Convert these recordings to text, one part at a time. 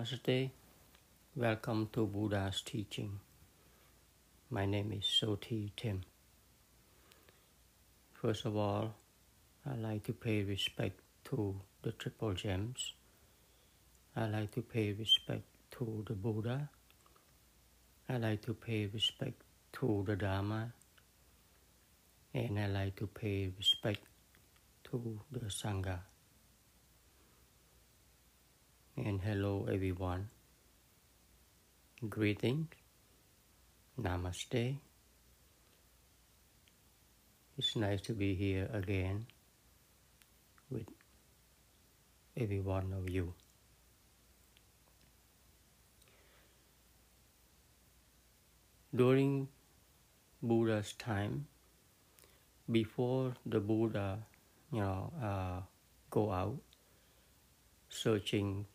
Namaste. Welcome to Buddha's teaching. My name is Sothy Tim. First of all, I'd like to pay respect to the Triple Gems. I'd like to pay respect to the Buddha. I'd like to pay respect to the Dharma. And I'd like to pay respect to the Sangha and hello everyone. Greetings, Namaste. It's nice to be here again with every one of you. During Buddha's time, before the Buddha, you know, uh, go out searching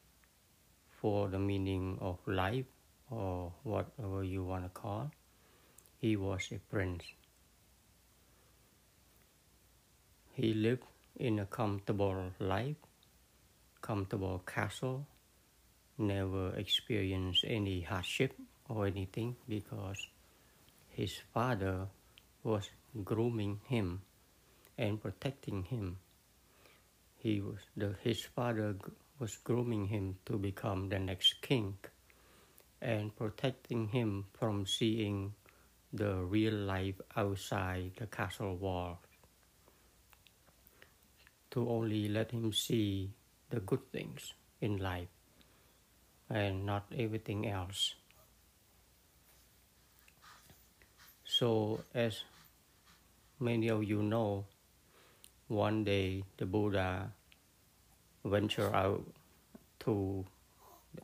for the meaning of life or whatever you want to call. He was a prince. He lived in a comfortable life, comfortable castle, never experienced any hardship or anything because his father was grooming him and protecting him. He was the, his father was grooming him to become the next king and protecting him from seeing the real life outside the castle wall to only let him see the good things in life and not everything else. So, as many of you know, one day the Buddha venture out to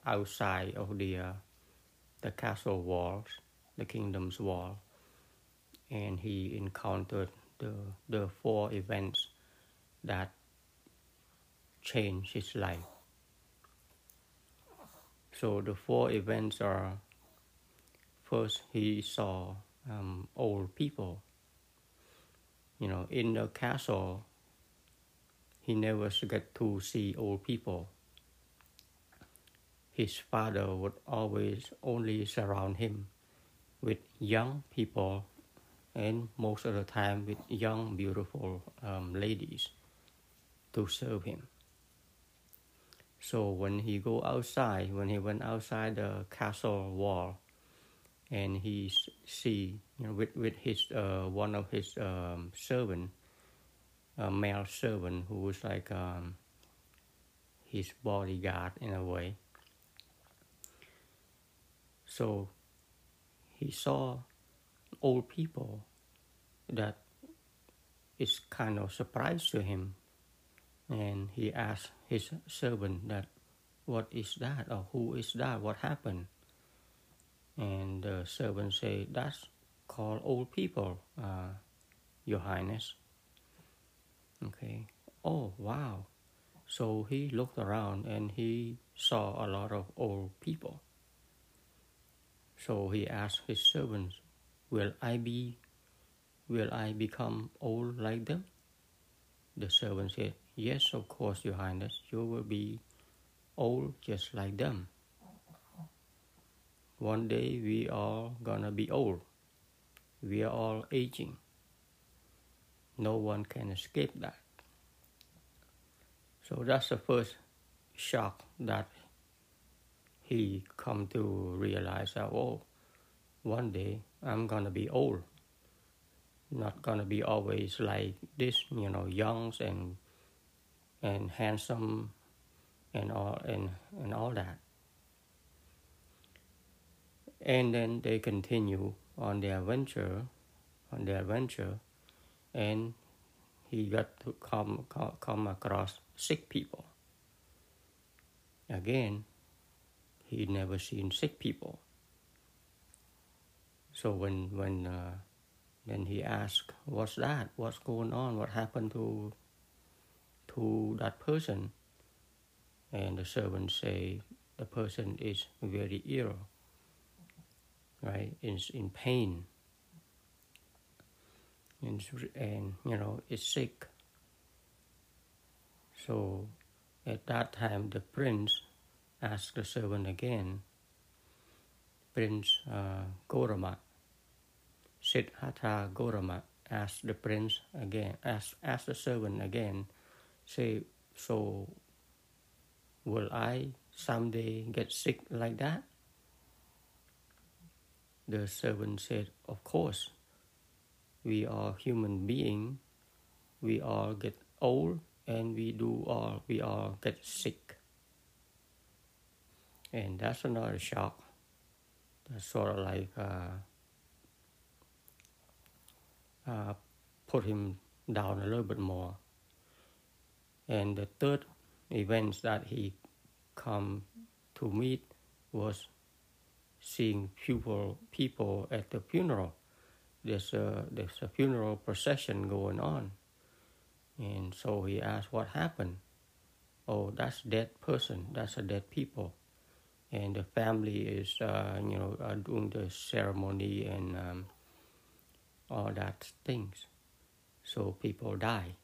outside of the uh, the castle walls, the kingdom's wall, and he encountered the the four events that changed his life. So the four events are first he saw um, old people. You know, in the castle, he never get to see old people. His father would always only surround him with young people and most of the time with young, beautiful um, ladies to serve him. So when he go outside, when he went outside the castle wall, and he see you know with with his uh, one of his um, servant a male servant who was like um, his bodyguard in a way. So he saw old people that is kind of surprise to him. And he asked his servant that what is that? Or who is that? What happened? And the servant say that's called old people uh, your highness Okay. Oh, wow. So he looked around and he saw a lot of old people. So he asked his servants, Will I be will I become old like them? The servant said, Yes, of course, Your Highness, you will be old just like them. One day we are gonna be old. We are all aging. No one can escape that. So that's the first shock that he come to realize that oh, one day I'm gonna be old. Not gonna be always like this, you know, young and and handsome and all and and all that. And then they continue on their venture, on their venture, and he got to come come across sick people. Again, he never seen sick people. So when when uh, then he asked, "What's that? What's going on? What happened to to that person?" And the servant say, "The person is very ill, right? Is in pain." And, and you know is sick. So at that time the prince asked the servant again, Prince uh, Gautama, Siddhartha Gautama asked the prince again, asked, asked the servant again, say, so will I someday get sick like that? The servant said, of course. We are human beings. We all get old and we do all, we all get sick. And that's another shock. That's sort of like uh, uh, put him down a little bit more. And the third event that he come to meet was seeing people people at the funeral. There's a there's a funeral procession going on, and so he asked what happened. Oh, that's dead person. That's a dead people, and the family is uh, you know uh, doing the ceremony and um, all that things. So people die.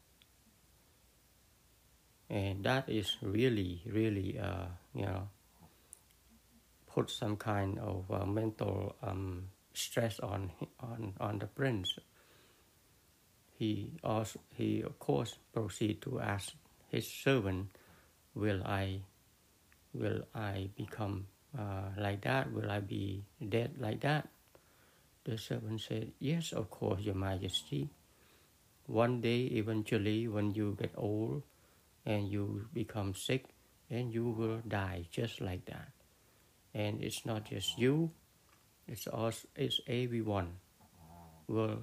And that is really, really, uh, you know, put some kind of uh, mental um, stress on on on the prince. He also he of course proceed to ask his servant, "Will I, will I become uh, like that? Will I be dead like that?" The servant said, Yes, of course, Your Majesty. One day, eventually, when you get old and you become sick, and you will die just like that. And it's not just you, it's us, it's everyone. Well,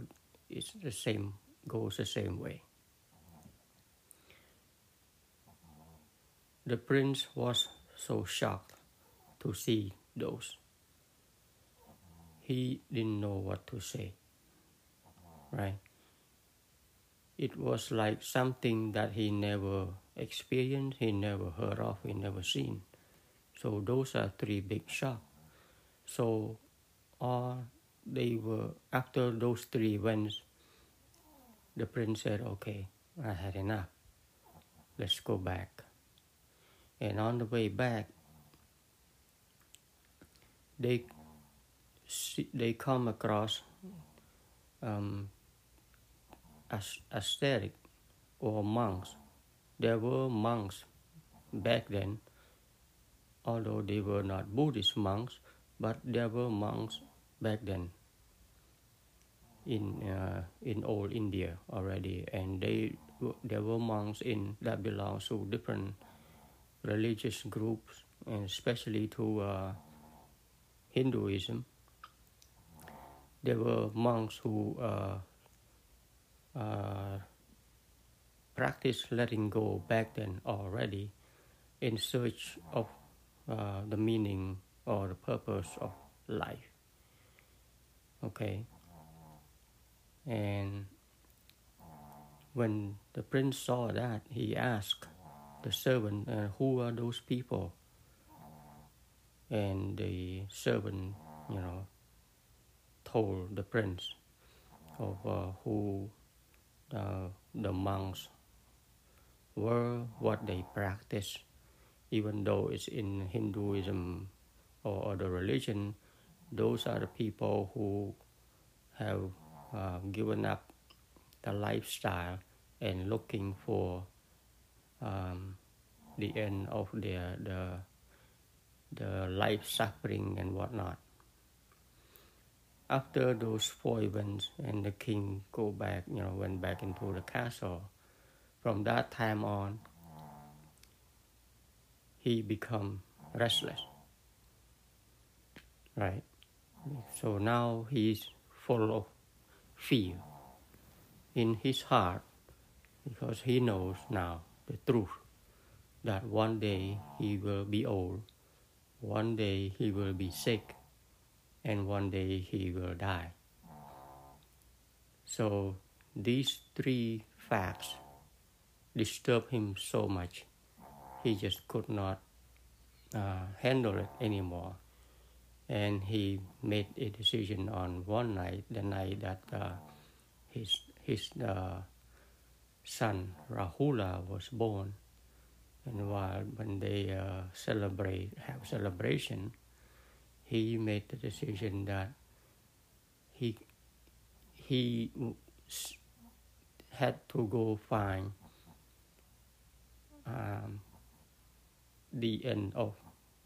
it's the same, goes the same way. The prince was so shocked to see those he didn't know what to say. Right? It was like something that he never experienced, he never heard of, he never seen. So those are three big shocks. So all they were after those three events, the prince said, Okay, I had enough. Let's go back. And on the way back, they they come across um, as ascetic or monks. There were monks back then, although they were not Buddhist monks, but there were monks back then in uh, in old India already, and they there were monks in that belong to different religious groups, and especially to uh, Hinduism. There were monks who uh, uh, practiced letting go back then already in search of uh, the meaning or the purpose of life. Okay. And when the prince saw that, he asked the servant, uh, Who are those people? And the servant, you know, told the prince of uh, who the, the monks were, what they practiced, even though it's in Hinduism or other religion, those are the people who have uh, given up the lifestyle and looking for um, the end of their the the life suffering and whatnot. After those four events and the king go back you know went back into the castle from that time on he become restless right so now he's full of fear in his heart because he knows now the truth that one day he will be old one day he will be sick and one day he will die. So these three facts disturbed him so much, he just could not uh, handle it anymore. And he made a decision on one night, the night that uh, his, his uh, son Rahula was born. And while when they uh, celebrate, have celebration, he made the decision that he he had to go find um, the end of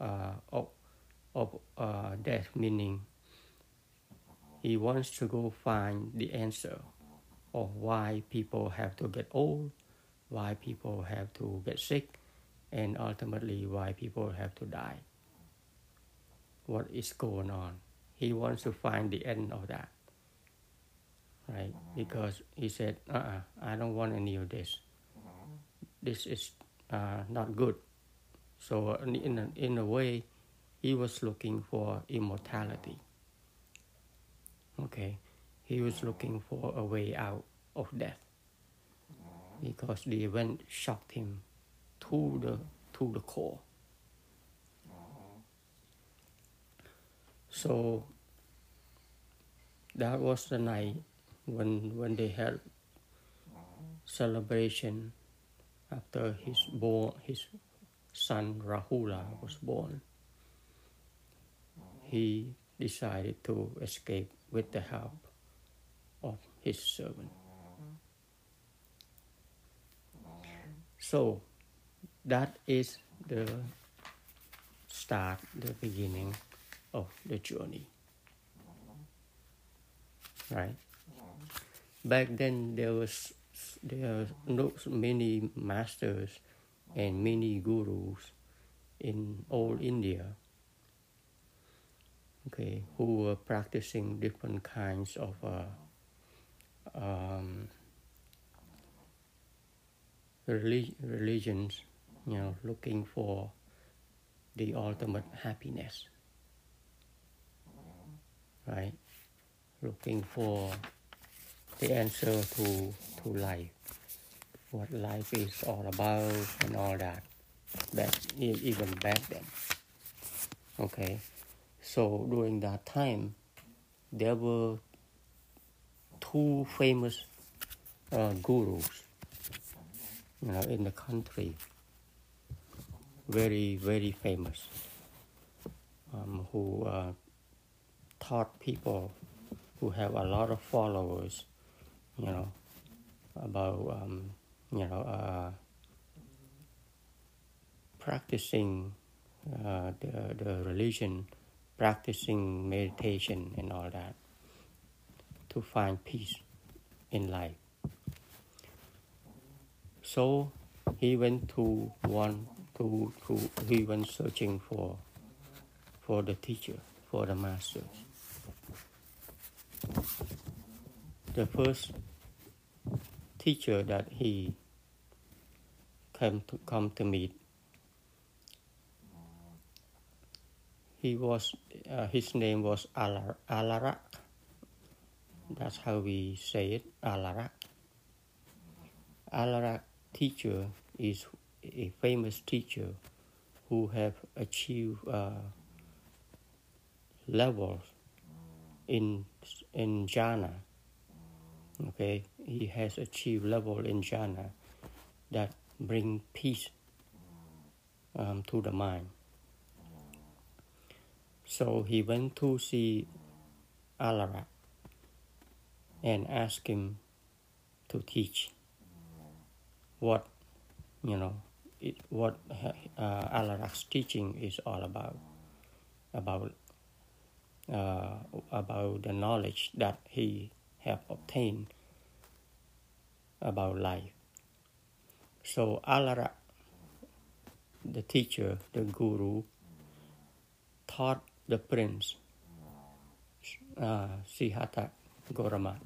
uh, of of uh, death, meaning he wants to go find the answer of why people have to get old, why people have to get sick, and ultimately why people have to die. What is going on? He wants to find the end of that, right? Because he said, uh-uh, I don't want any of this. This is uh, not good. So in a, in a way, he was looking for immortality. Okay, he was looking for a way out of death because the event shocked him to the to the core. So that was the night when when they had celebration after his born his son Rahula was born. He decided to escape with the help of his servant. So that is the start, the beginning of the journey. Right? Back then there was there are not many masters and many gurus in all India okay, who were practicing different kinds of uh, um, relig- religions, you know, looking for the ultimate happiness, right? Looking for the answer to, to life, what life is all about, and all that. Back, even back then. Okay, so during that time, there were two famous uh, gurus, you know, in the country. Very, very famous, um, who uh, taught people who have a lot of followers you know, about um, you know uh, practicing uh, the the religion, practicing meditation and all that to find peace in life. So he went to one to to he went searching for for the teacher, for the master. The first teacher that he came to come to meet. He was uh, his name was Alar, Alarak. That's how we say it, Alarak. Alarak teacher is a famous teacher who have achieved uh, levels in in jhana okay he has achieved level in jhana that bring peace um, to the mind so he went to see Alarak and asked him to teach what you know it, what uh, Alarak's teaching is all about about uh, about the knowledge that he have obtained about life. So Alara, the teacher, the guru, taught the prince, uh, Siddhartha Gautama,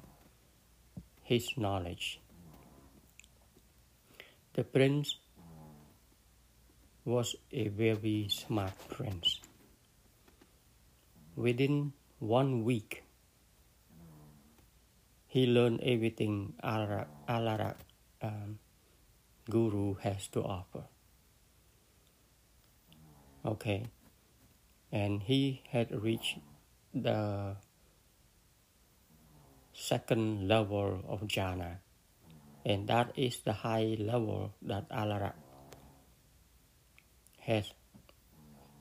his knowledge. The prince was a very smart prince. Within one week, he learned everything Alara um, Guru has to offer. Okay, and he had reached the second level of jhana, and that is the high level that Alara has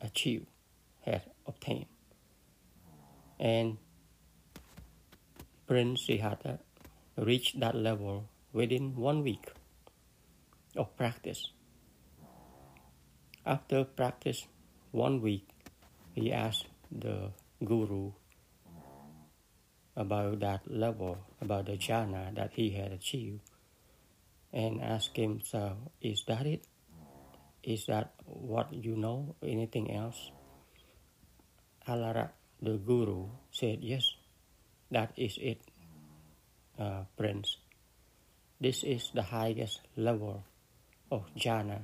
achieved, has obtained. And Prince Siddhartha reached that level within one week of practice. After practice one week, he asked the guru about that level, about the jhana that he had achieved, and asked himself, Is that it? Is that what you know? Anything else? Alara, the guru, said, Yes, that is it, uh, Prince. This is the highest level of jhana,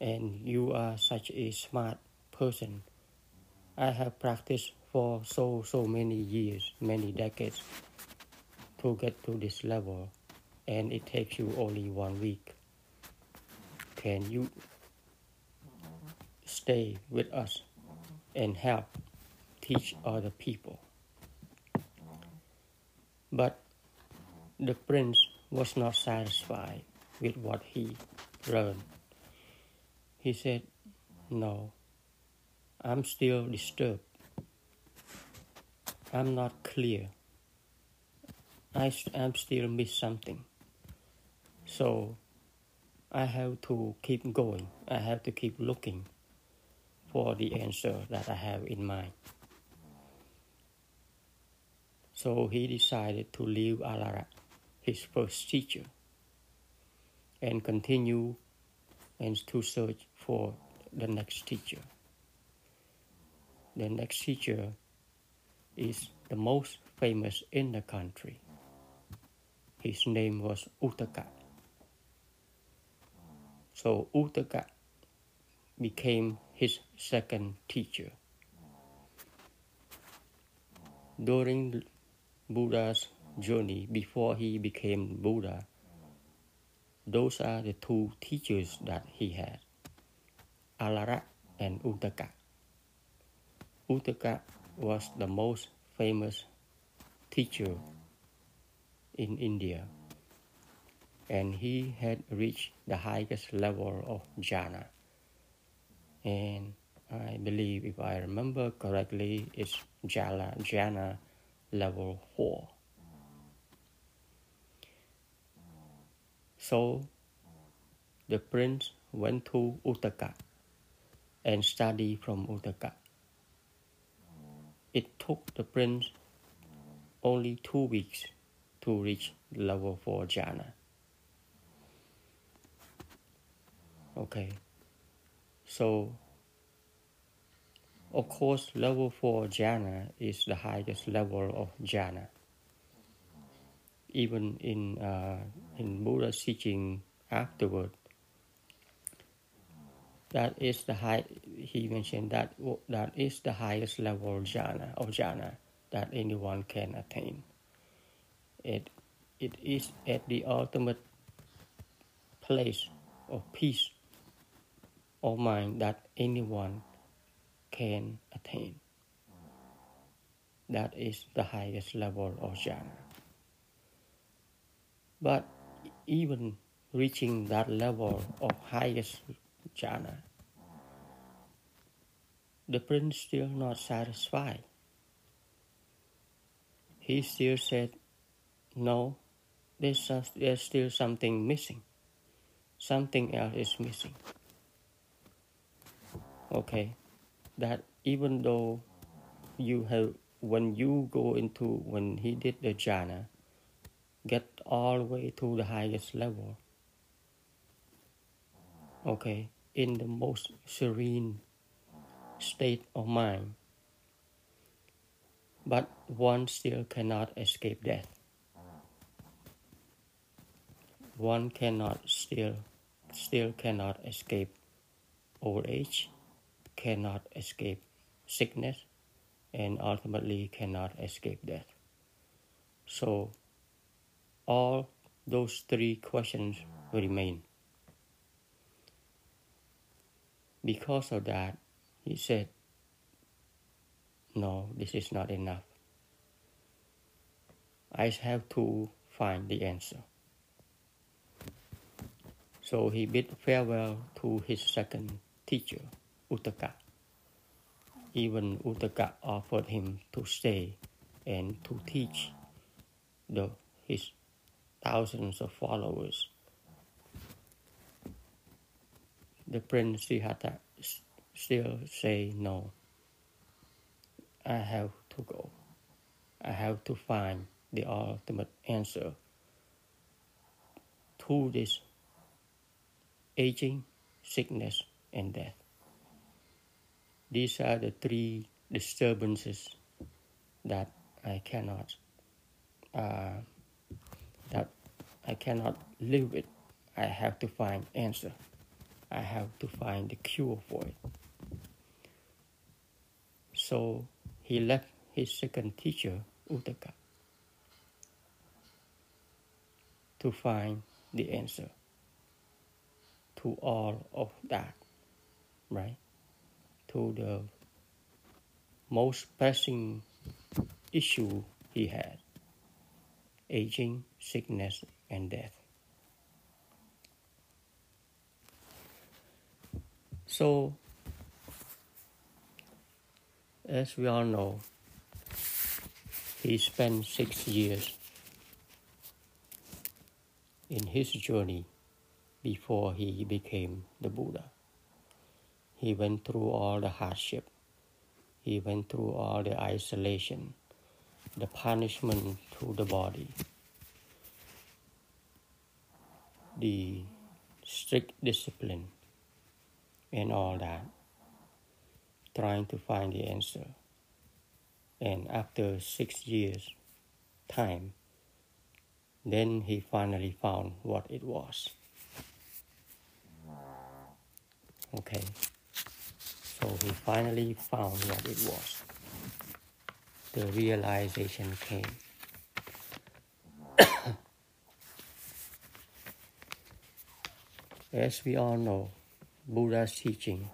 and you are such a smart person. I have practiced for so so many years, many decades to get to this level, and it takes you only one week. Can you stay with us and help teach other people? But the prince was not satisfied with what he learned. He said, No, I'm still disturbed. I'm not clear. I, am still miss something. So I have to keep going. I have to keep looking for the answer that I have in mind. So he decided to leave Alara, his first teacher, and continue and to search for the next teacher. The next teacher is the most famous in the country. His name was Uttaka. So Uttaka became his second teacher. During Buddha's journey before he became Buddha, those are the two teachers that he had Alara and Uttaka. Uttaka was the most famous teacher in India and he had reached the highest level of jhana. And I believe, if I remember correctly, it's jhana, jhana level 4. So the prince went to Uttaka and studied from Uttaka. It took the prince only two weeks to reach level 4 jhana. Okay, so of course, level 4 jhana is the highest level of jhana. Even in, uh, in Buddha's teaching afterward, that is the high, he mentioned that that is the highest level jhana, of jhana that anyone can attain. It, it is at the ultimate place of peace of mind that anyone can attain. That is the highest level of jhana. But even reaching that level of highest jhana, the prince still not satisfied. He still said, no, there's, there's still something missing. Something else is missing. Okay, that even though you have when you go into when he did the jhana get all the way to the highest level okay in the most serene state of mind but one still cannot escape death one cannot still still cannot escape old age cannot escape sickness and ultimately cannot escape death. So, all those three questions remain. Because of that, he said, No, this is not enough. I have to find the answer. So he bid farewell to his second teacher, Uttaka. Even Uttaka offered him to stay and to teach the, his thousands of followers. The Prince Siddhartha still say no. I have to go. I have to find the ultimate answer to this aging, sickness, and death. These are the three disturbances that I cannot uh, that I cannot live with. I have to find answer. I have to find the cure for it. So he left his second teacher, Uttaka, to find the answer to all of that, right? To the most pressing issue he had aging, sickness, and death. So, as we all know, he spent six years in his journey before he became the Buddha. He went through all the hardship. He went through all the isolation, the punishment to the body, the strict discipline, and all that, trying to find the answer. And after six years' time, then he finally found what it was. Okay, so he finally found what it was. The realization came. As we all know, Buddha's teaching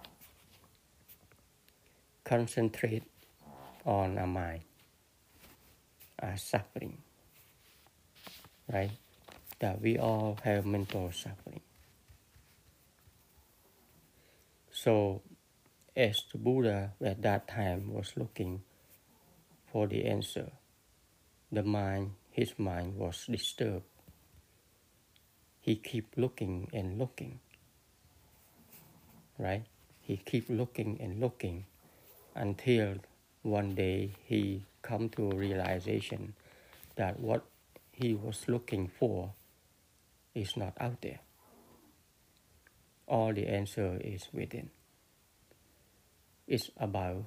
concentrate on our mind, our suffering, right? That we all have mental suffering. So, as the Buddha at that time was looking for the answer, the mind, his mind was disturbed. He kept looking and looking right? He keep looking and looking until one day he come to a realization that what he was looking for is not out there. All the answer is within. It's about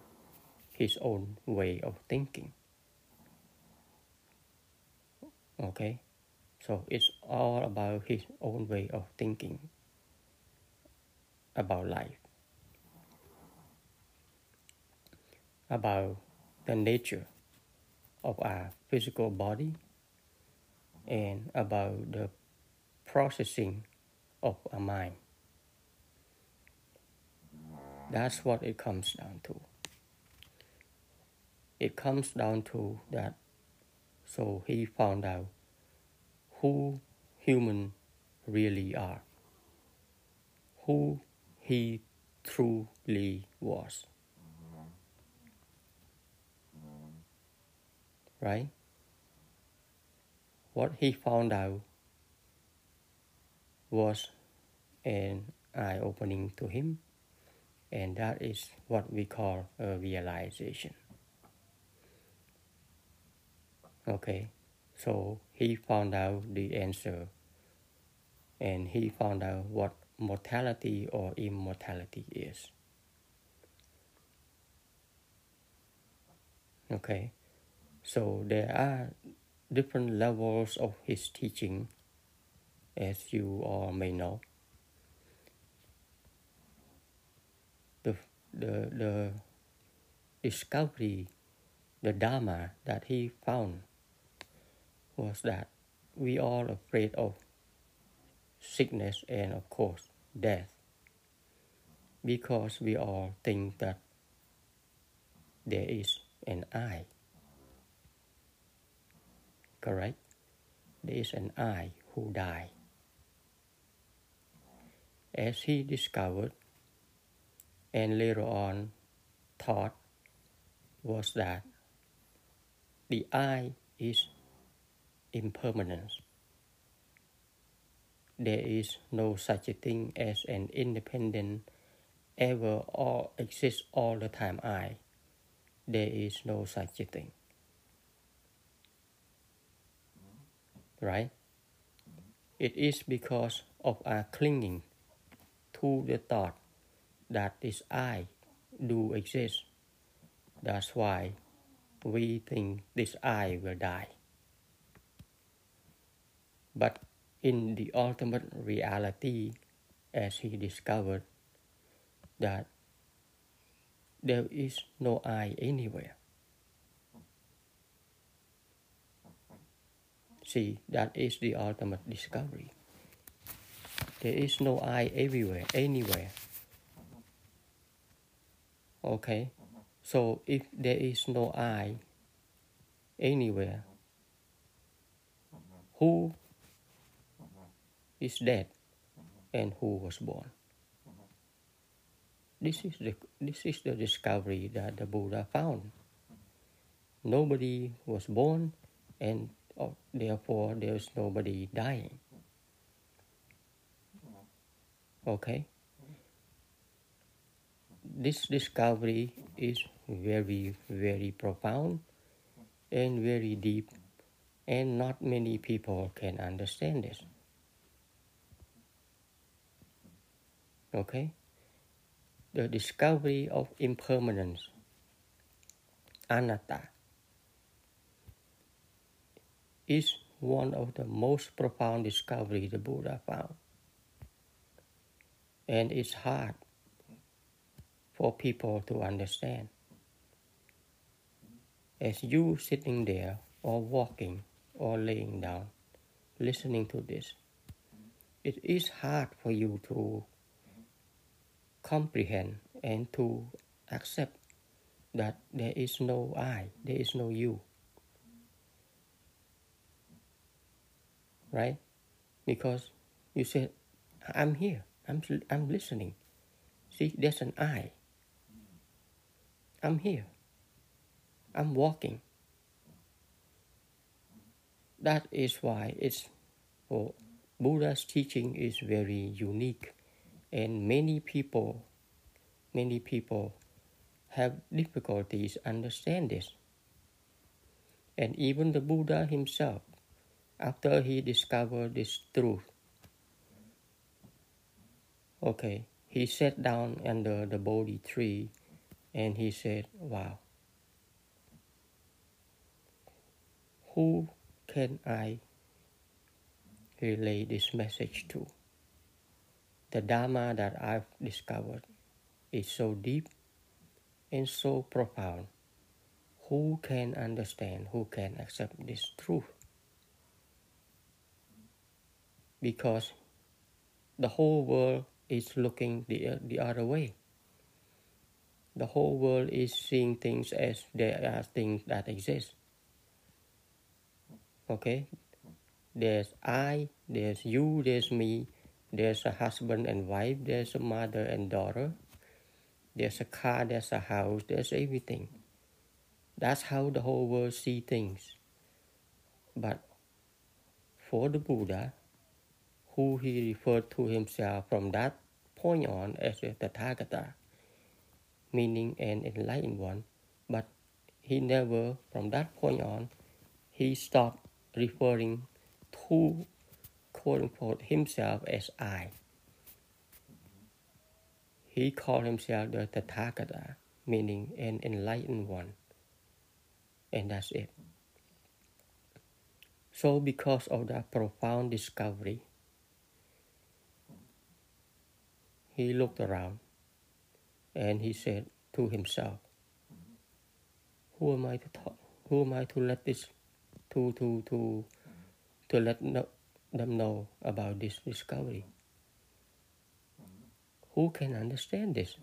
his own way of thinking. Okay? So it's all about his own way of thinking about life, about the nature of our physical body, and about the processing of our mind. That's what it comes down to. It comes down to that. So he found out who human really are, who he truly was. Right? What he found out was an eye opening to him, and that is what we call a realization. Okay, so he found out the answer and he found out what mortality or immortality is. Okay, so there are different levels of his teaching, as you all may know. The, the, the discovery, the Dharma that he found was that we are afraid of sickness, and of course, death. Because we all think that there is an I. Correct? There is an I who died. As he discovered and later on thought was that the I is impermanence. There is no such a thing as an independent, ever or exist all the time I. There is no such a thing. Right? It is because of our clinging to the thought that this I do exist. That's why we think this I will die. But in the ultimate reality, as he discovered that there is no I anywhere. See, that is the ultimate discovery. There is no I everywhere, anywhere. Okay, so if there is no I anywhere, who is dead and who was born? This is the this is the discovery that the Buddha found. Nobody was born, and oh, therefore there is nobody dying. Okay this discovery is very, very profound and very deep, and not many people can understand this. Okay? The discovery of impermanence, anatta, is one of the most profound discoveries the Buddha found. And it's hard for people to understand. As you sitting there or walking or laying down, listening to this, it is hard for you to comprehend and to accept that there is no I, there is no you. Right? Because you said, I'm here, I'm, I'm listening. See, there's an I. I'm here. I'm walking. That is why it's well, Buddha's teaching is very unique, and many people, many people have difficulties understand this. And even the Buddha himself, after he discovered this truth, okay, he sat down under the Bodhi tree and he said, Wow, who can I relay this message to? The Dharma that I've discovered is so deep and so profound. Who can understand, who can accept this truth? Because the whole world is looking the, the other way the whole world is seeing things as there are things that exist. Okay? There's I, there's you, there's me, there's a husband and wife, there's a mother and daughter, there's a car, there's a house, there's everything. That's how the whole world see things. But for the Buddha, who he referred to himself from that point on as the Tathagata, meaning an enlightened one, but he never, from that point on, he stopped referring to quote unquote himself as I. He called himself the Tathagata, meaning an enlightened one. And that's it. So, because of that profound discovery, he looked around and he said to himself, "Who am I to talk? Who am I to let this, to to to, to let no, them know about this discovery? Who can understand this?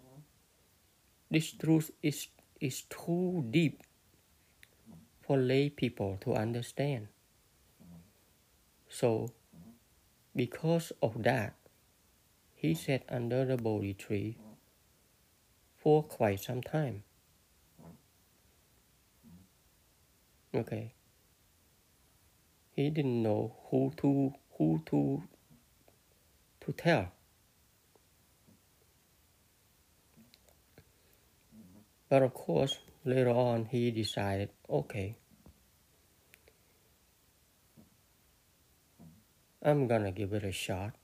This truth is is too deep for lay people to understand. So, because of that, he sat under the Bodhi tree for quite some time. Okay. He didn't know who to who to to tell. But of course, later on, he decided, okay, I'm gonna give it a shot.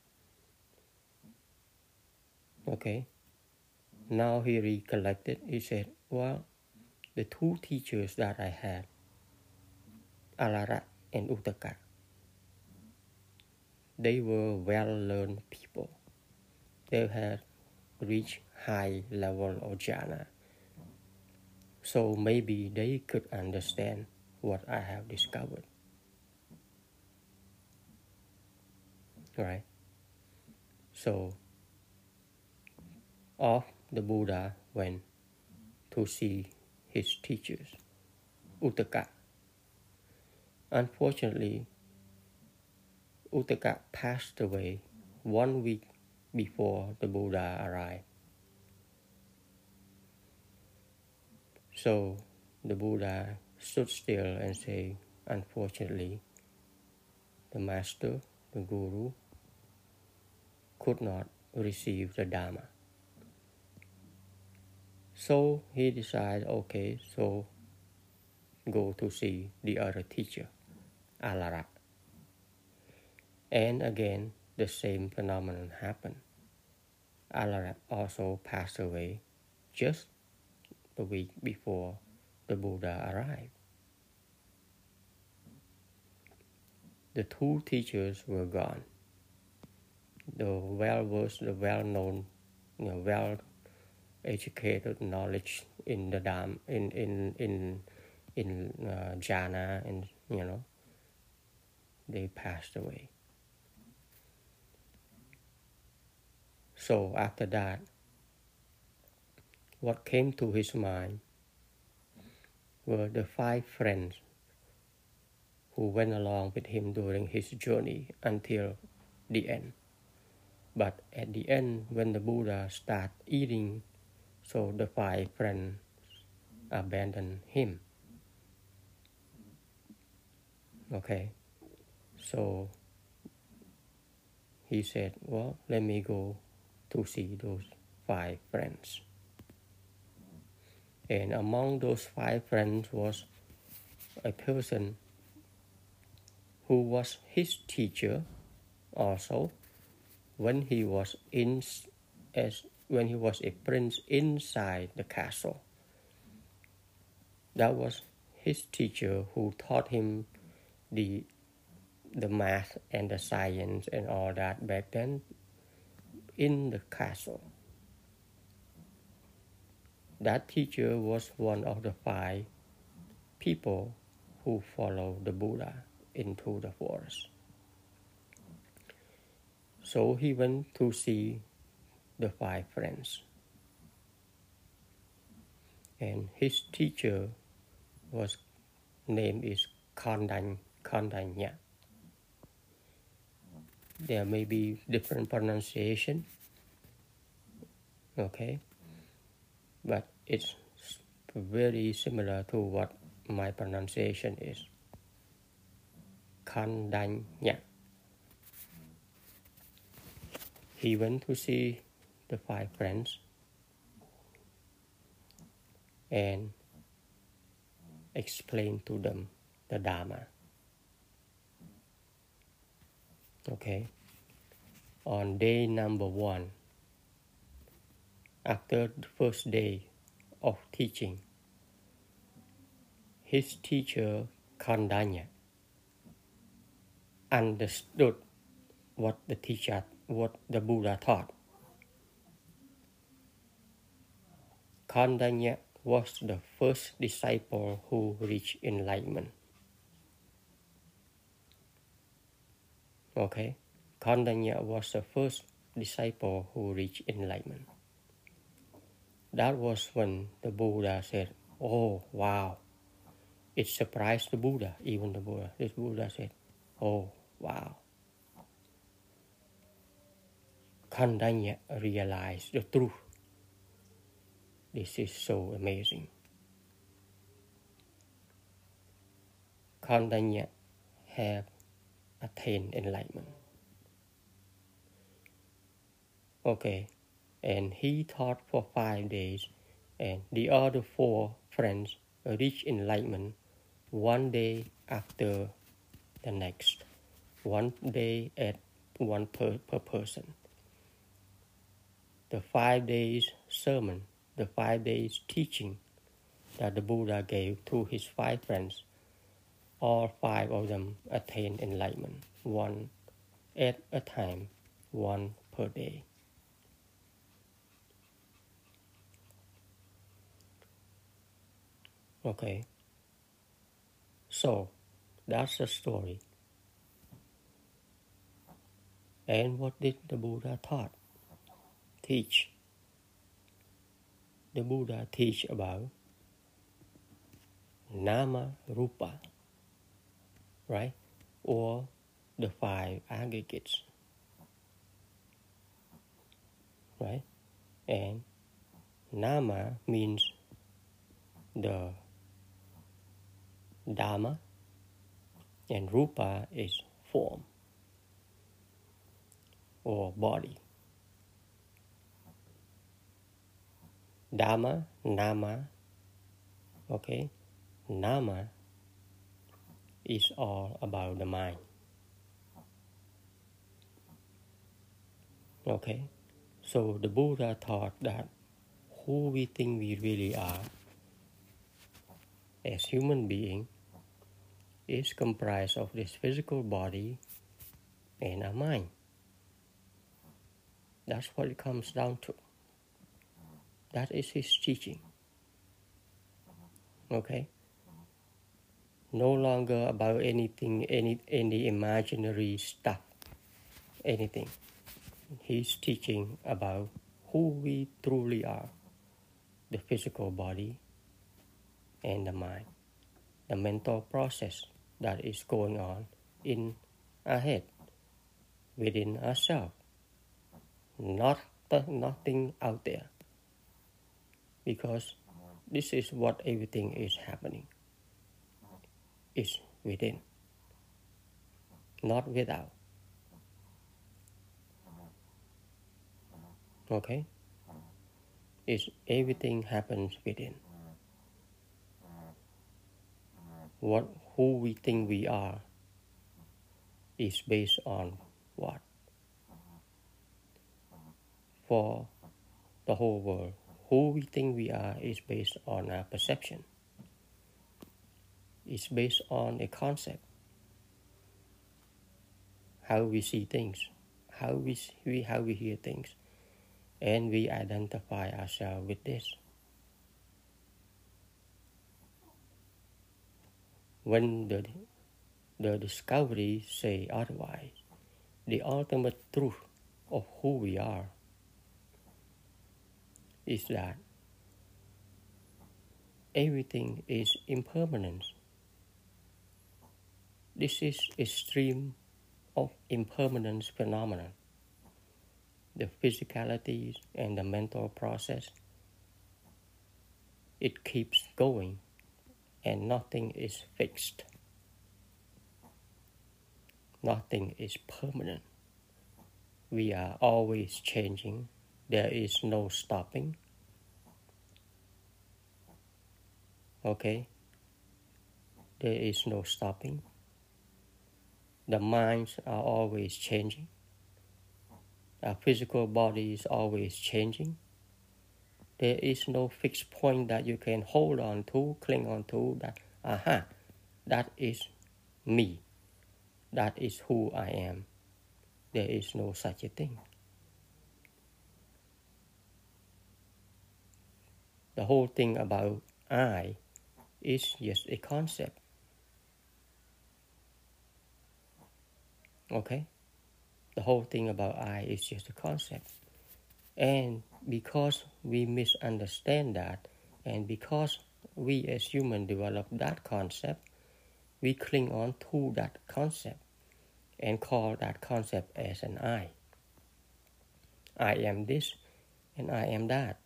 Okay. Now he recollected. He said, well, the two teachers that I had, Alara and Uttaka, they were well-learned people. They had reached high level of jhana. So maybe they could understand what I have discovered. Right? So off the Buddha went to see his teachers, Uttaka. Unfortunately, Uttaka passed away one week before the Buddha arrived. So the Buddha stood still and said, Unfortunately, the Master, the Guru, could not receive the Dharma. So he decided, okay, so go to see the other teacher, Alarat. And again, the same phenomenon happened. Alarat also passed away just the week before the Buddha arrived. The two teachers were gone. The well versed, the well known, you know, well educated knowledge in the Dham, in in in in uh, jhana, and you know, they passed away. So after that, what came to his mind were the five friends who went along with him during his journey until the end. But at the end, when the Buddha started eating, so the five friends abandoned him. Okay, so he said, Well, let me go to see those five friends. And among those five friends was a person who was his teacher also when he was in as when he was a prince inside the castle. That was his teacher who taught him the the math and the science and all that back then in the castle. That teacher was one of the five people who followed the Buddha into the forest. So he went to see the five friends. And his teacher was name is Kandan Kandanya there may be different pronunciation. Okay. But it's very similar to what my pronunciation is. Kandanya. He went to see the five friends. And explained to them the Dharma okay on day number one after the first day of teaching his teacher Kandanya understood what the teacher what the Buddha taught. Kandanya was the first disciple who reached enlightenment. Okay, Kandanya was the first disciple who reached enlightenment. That was when the Buddha said, Oh, wow. It surprised the Buddha, even the Buddha. This Buddha said, Oh, wow. Kandanya realized the truth. This is so amazing. Kondanya have attained enlightenment. Okay, and he taught for five days, and the other four friends reached enlightenment one day after the next, one day at one per, per person. The five days sermon, the five days teaching that the Buddha gave to his five friends, all five of them attained enlightenment, one at a time, one per day. Okay. So that's the story. And what did the Buddha taught? Teach. The Buddha teach about Nama Rupa, right? Or the five aggregates, right? And Nama means the Dharma, and Rupa is form or body. Dharma, Nama, okay, Nama is all about the mind. Okay, so the Buddha taught that who we think we really are as human being is comprised of this physical body and a mind. That's what it comes down to. That is his teaching. Okay? No longer about anything, any, any imaginary stuff, anything. He's teaching about who we truly are the physical body and the mind, the mental process that is going on in our head, within ourselves, not the nothing out there. Because this is what everything is happening. Is within, not without. Okay? Is everything happens within. What who we think we are is based on what? For the whole world, who we think we are is based on our perception. It's based on a concept. How we see things, how we, see, how we hear things, and we identify ourselves with this. when the, the discovery say otherwise, the ultimate truth of who we are is that everything is impermanence. This is a stream of impermanence phenomenon. The physicalities and the mental process, it keeps going and nothing is fixed. Nothing is permanent. We are always changing. There is no stopping. Okay? There is no stopping. The minds are always changing. Our physical body is always changing there is no fixed point that you can hold on to, cling on to, that, aha, that is me. That is who I am. There is no such a thing. The whole thing about I is just a concept. Okay? The whole thing about I is just a concept. And because we misunderstand that, and because we as humans develop that concept, we cling on to that concept and call that concept as an I. I am this and I am that.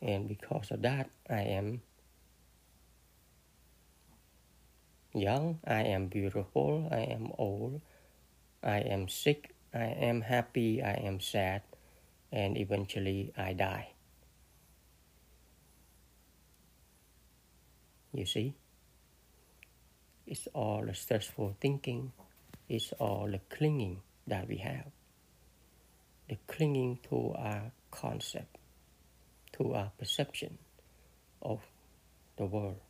And because of that, I am young, I am beautiful, I am old, I am sick, I am happy, I am sad, and eventually I die. You see? It's all the stressful thinking, it's all the clinging that we have. The clinging to our concept, to our perception of the world.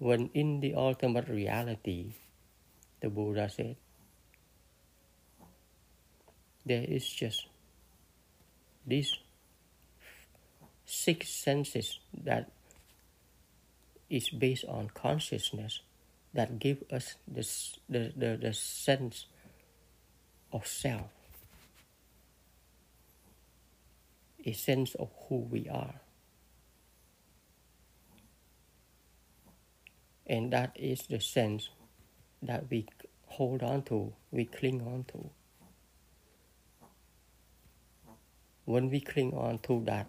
When in the ultimate reality, the Buddha said, there is just these six senses that is based on consciousness that give us this, the, the, the sense of self, a sense of who we are. And that is the sense that we hold on to, we cling on to. When we cling on to that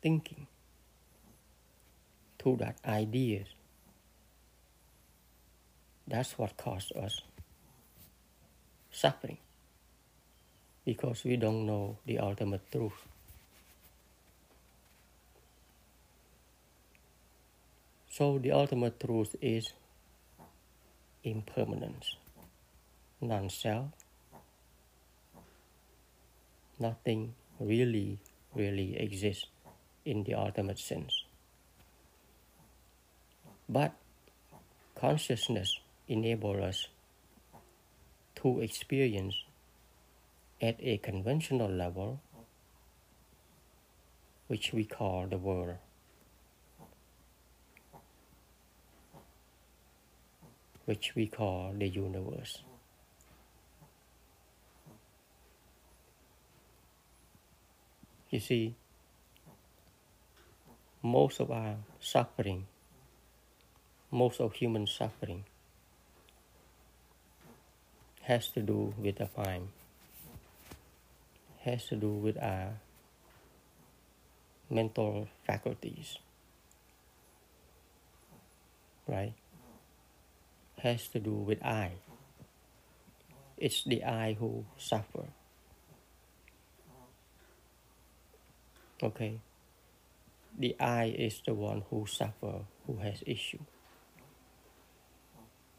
thinking, to that ideas. That's what caused us suffering because we don't know the ultimate truth. So the ultimate truth is impermanence, non-self. Nothing really, really exists in the ultimate sense. But consciousness enables us to experience at a conventional level, which we call the world. Which we call the universe. You see, most of our suffering most of human suffering has to do with the mind, has to do with our mental faculties, right? Has to do with I. It's the I who suffer. Okay? The I is the one who suffer, who has issue.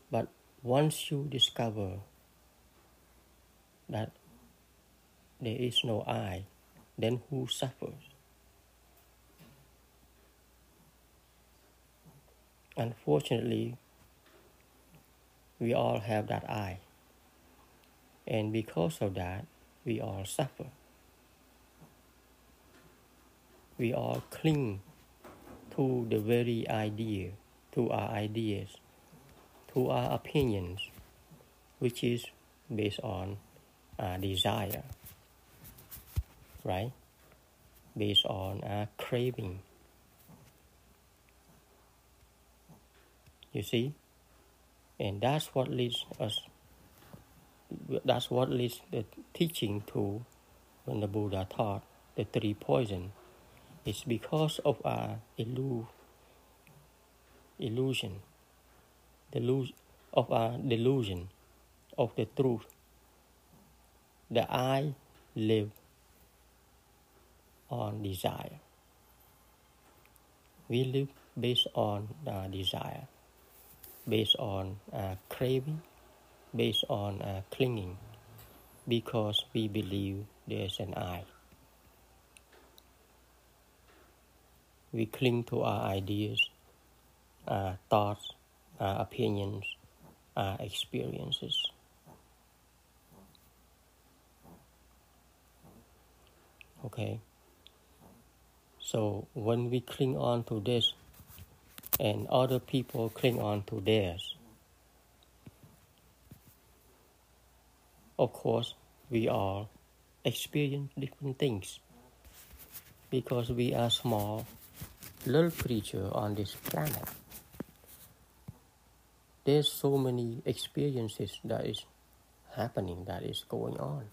But once you discover that there is no I, then who suffers? Unfortunately, we all have that I. And because of that, we all suffer. We all cling to the very idea, to our ideas, to our opinions, which is based on our desire, right? Based on our craving. You see? And that's what leads us, that's what leads the teaching to when the Buddha taught the three poison. It's because of our illu- illusion delusion, of a delusion of the truth. The I live on desire. We live based on uh, desire, based on uh, craving, based on uh, clinging, because we believe there's an I. We cling to our ideas, our thoughts, our opinions, our experiences. Okay? So when we cling on to this and other people cling on to theirs, of course, we all experience different things because we are small little creature on this planet. There's so many experiences that is happening that is going on.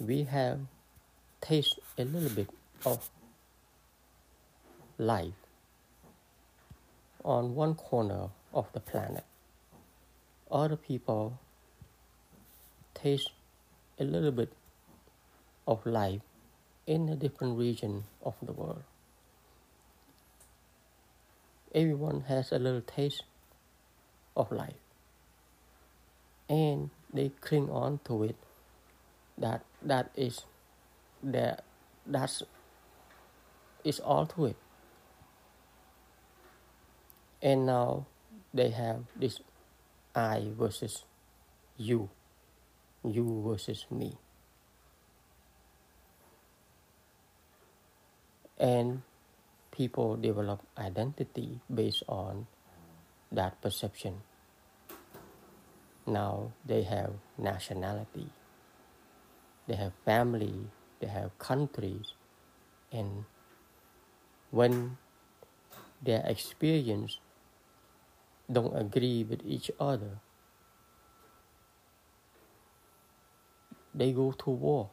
We have taste a little bit of life on one corner of the planet. Other people taste a little bit of life in a different region of the world. Everyone has a little taste of life and they cling on to it that that is that that's is all to it and now they have this I versus you, you versus me. And people develop identity based on that perception. Now they have nationality, they have family, they have countries, and when their experience don't agree with each other. They go to war.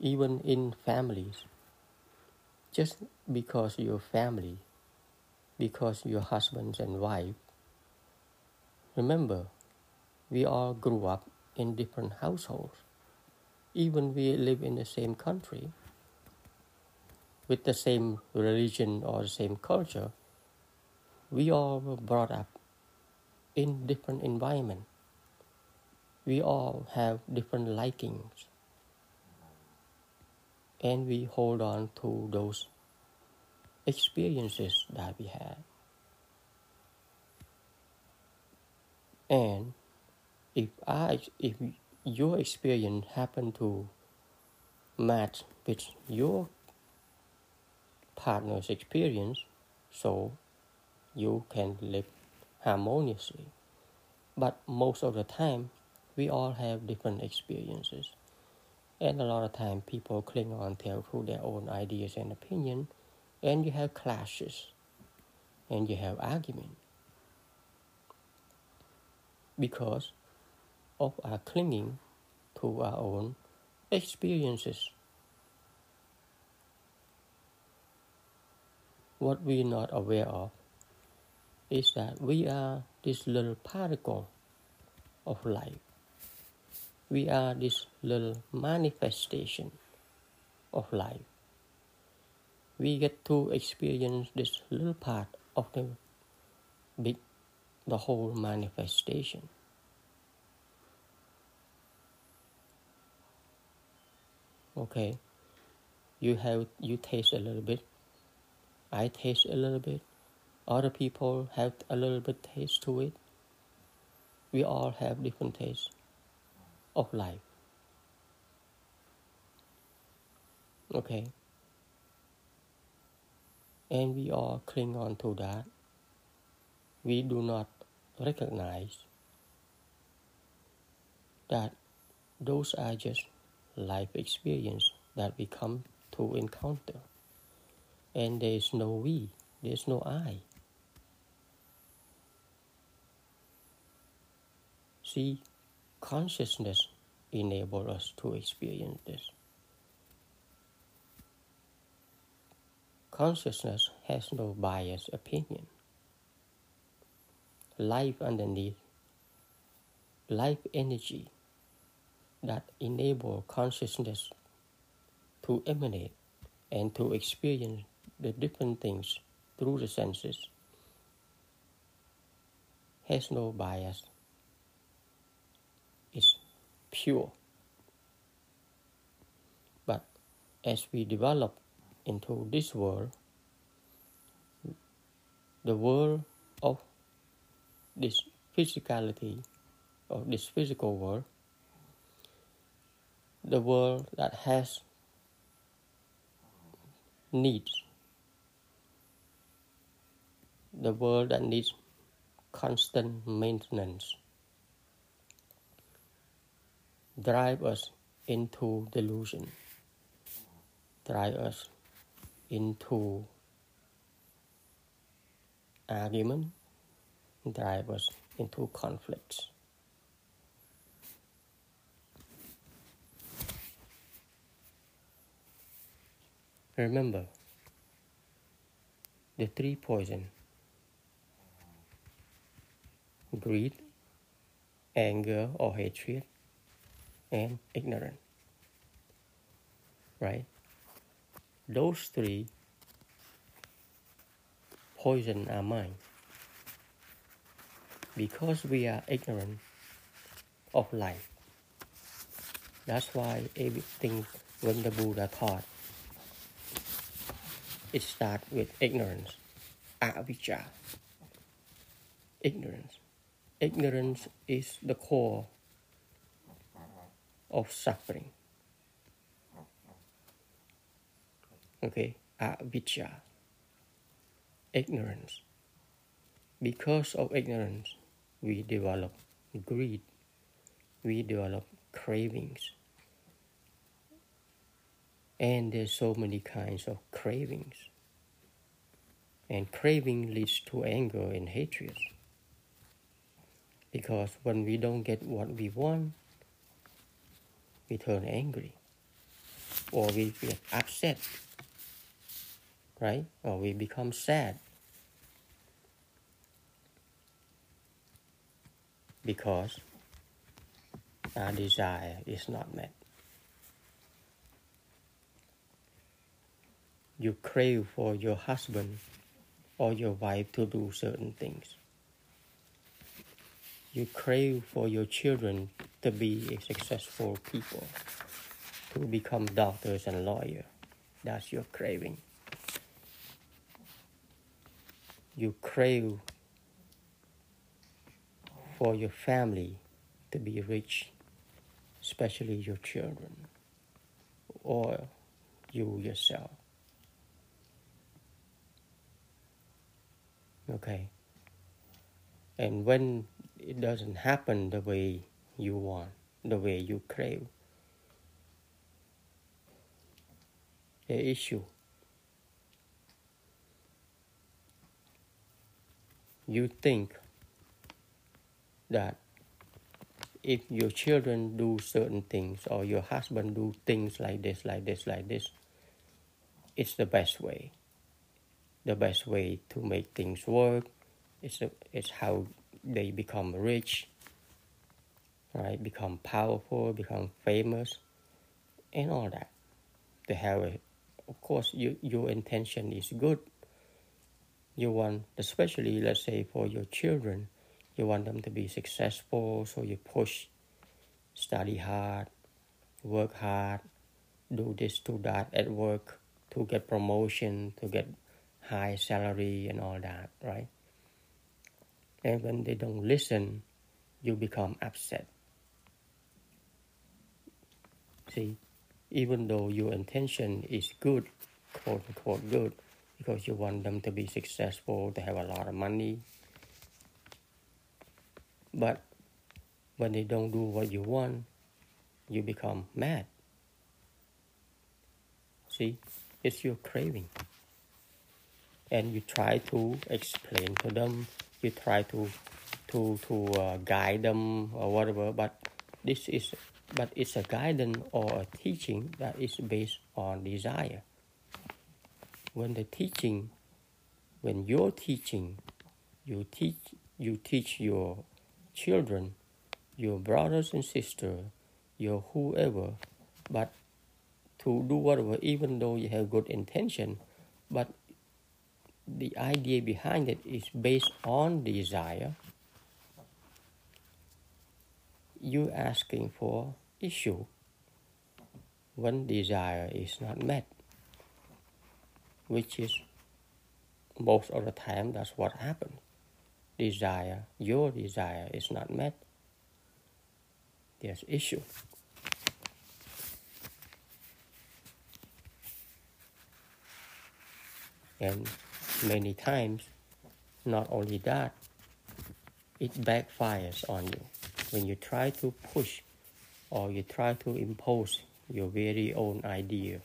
Even in families, just because your family, because your husbands and wife, remember, we all grew up in different households. Even we live in the same country, with the same religion or same culture, we all were brought up in different environment. We all have different likings. And we hold on to those experiences that we had. And if I if your experience happened to match with your partner's experience so you can live harmoniously. But most of the time, we all have different experiences. And a lot of time, people cling on to their own ideas and opinion, and you have clashes, and you have argument. Because of our clinging to our own experiences. What we're not aware of is that we are this little particle of life. We are this little manifestation of life. We get to experience this little part of the big, the whole manifestation. Okay, you have you taste a little bit I taste a little bit. Other people have a little bit taste to it. We all have different tastes of life. Okay. And we all cling on to that. We do not recognize that those are just life experience that we come to encounter and there is no we, there is no I. See, consciousness enables us to experience this. Consciousness has no biased opinion. Life underneath, life energy that enable consciousness to emanate and to experience the different things through the senses has no bias, it's pure. But as we develop into this world, the world of this physicality, of this physical world, the world that has needs the world that needs constant maintenance. Drive us into delusion, drive us into argument, drive us into conflicts. Remember the three poison greed, anger or hatred, and ignorance. Right? Those three poison our mind because we are ignorant of life. That's why everything when the Buddha taught, it starts with ignorance, avijja. Ignorance. Ignorance is the core of suffering. Okay, avijja. Ignorance. Because of ignorance, we develop greed, we develop cravings. And there's so many kinds of cravings. And craving leads to anger and hatred. Because when we don't get what we want, we turn angry. Or we get upset. Right? Or we become sad. Because our desire is not met. You crave for your husband or your wife to do certain things. You crave for your children to be a successful people, to become doctors and lawyers. That's your craving. You crave for your family to be rich, especially your children or you yourself. Okay. And when it doesn't happen the way you want, the way you crave, the issue. You think that if your children do certain things or your husband do things like this, like this, like this, it's the best way the best way to make things work. It's, a, it's how they become rich, right? Become powerful, become famous, and all that. They have, a, of course, you, your intention is good. You want, especially let's say for your children, you want them to be successful, so you push, study hard, work hard, do this, do that at work to get promotion, to get high salary and all that, right? And when they don't listen, you become upset. See, even though your intention is good, quote unquote good, because you want them to be successful, to have a lot of money, but when they don't do what you want, you become mad. See, it's your craving and you try to explain to them you try to to to uh, guide them or whatever but this is but it's a guidance or a teaching that is based on desire. When the teaching when you're teaching you teach you teach your children your brothers and sisters your whoever but to do whatever even though you have good intention but the idea behind it is based on desire, you asking for issue when desire is not met, which is most of the time that's what happens. Desire, your desire is not met. There's issue. And many times. Not only that, it backfires on you when you try to push or you try to impose your very own idea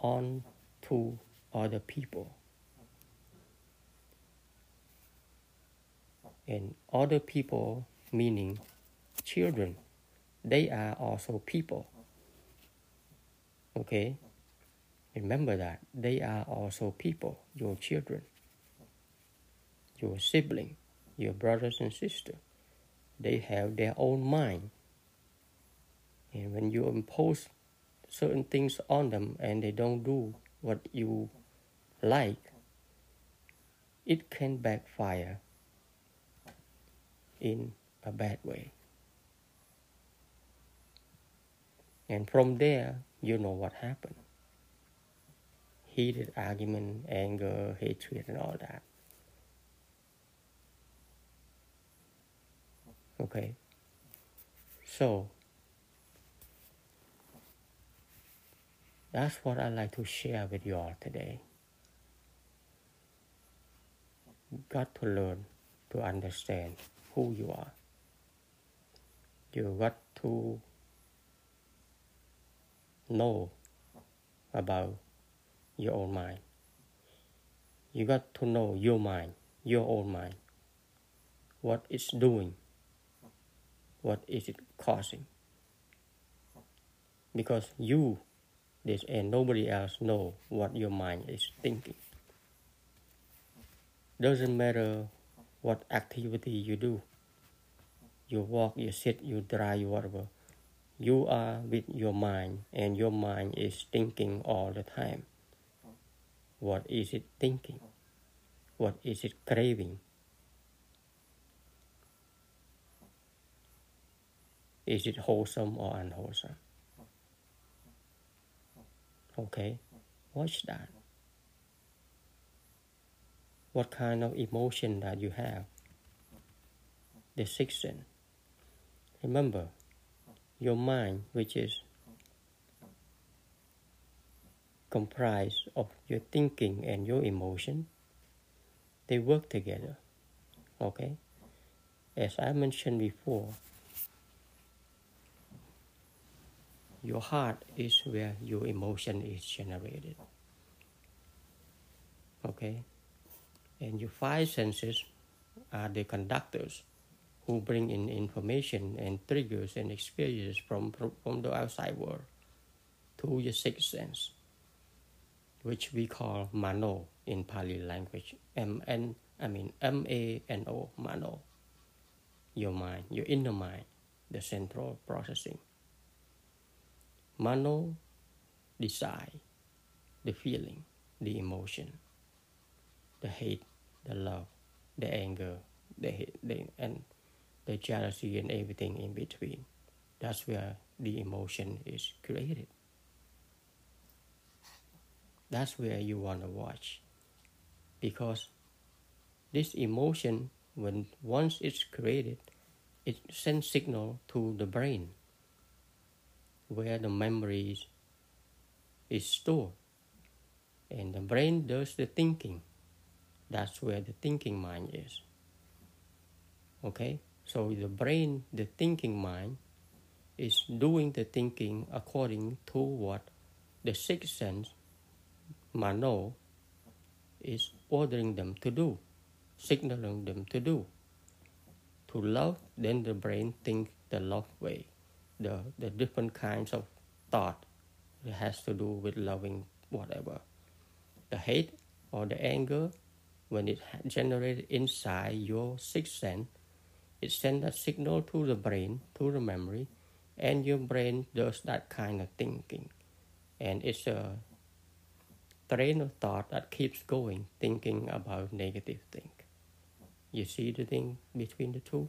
on to other people. And other people meaning children, they are also people. Okay? Remember that they are also people, your children, your sibling, your brothers and sisters. They have their own mind. And when you impose certain things on them and they don't do what you like, it can backfire in a bad way. And from there, you know what happened heated argument, anger, hatred, and all that. Okay? So, that's what I'd like to share with you all today. You got to learn to understand who you are. You got to know about your own mind. You got to know your mind, your own mind. What it's doing, what is it causing. Because you, this and nobody else know what your mind is thinking. Doesn't matter what activity you do. You walk, you sit, you drive, whatever you are with your mind and your mind is thinking all the time what is it thinking? What is it craving? Is it wholesome or unwholesome? Okay watch that. What kind of emotion that you have? The sixth sense remember your mind, which is comprised of your thinking and your emotion, they work together. Okay? As I mentioned before, your heart is where your emotion is generated. Okay? And your five senses are the conductors who bring in information and triggers and experiences from, from the outside world to your sixth sense, which we call mano in Pali language. M N I mean M A N O mano. Your mind, your inner mind, the central processing. Mano decide the feeling, the emotion, the hate, the love, the anger, the hate, the, and the jealousy and everything in between. That's where the emotion is created. That's where you want to watch. Because this emotion, when once it's created, it sends signal to the brain where the memories is stored. And the brain does the thinking. That's where the thinking mind is. Okay? So the brain, the thinking mind, is doing the thinking according to what the sixth sense, mano, is ordering them to do, signaling them to do. To love, then the brain thinks the love way, the, the different kinds of thought that has to do with loving whatever. The hate or the anger, when it generated inside your sixth sense, it sends a signal to the brain, to the memory, and your brain does that kind of thinking. And it's a train of thought that keeps going, thinking about negative thing. You see the thing between the two?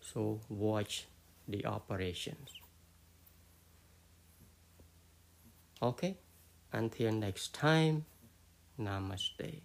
So watch the operations. Okay, until next time, namaste.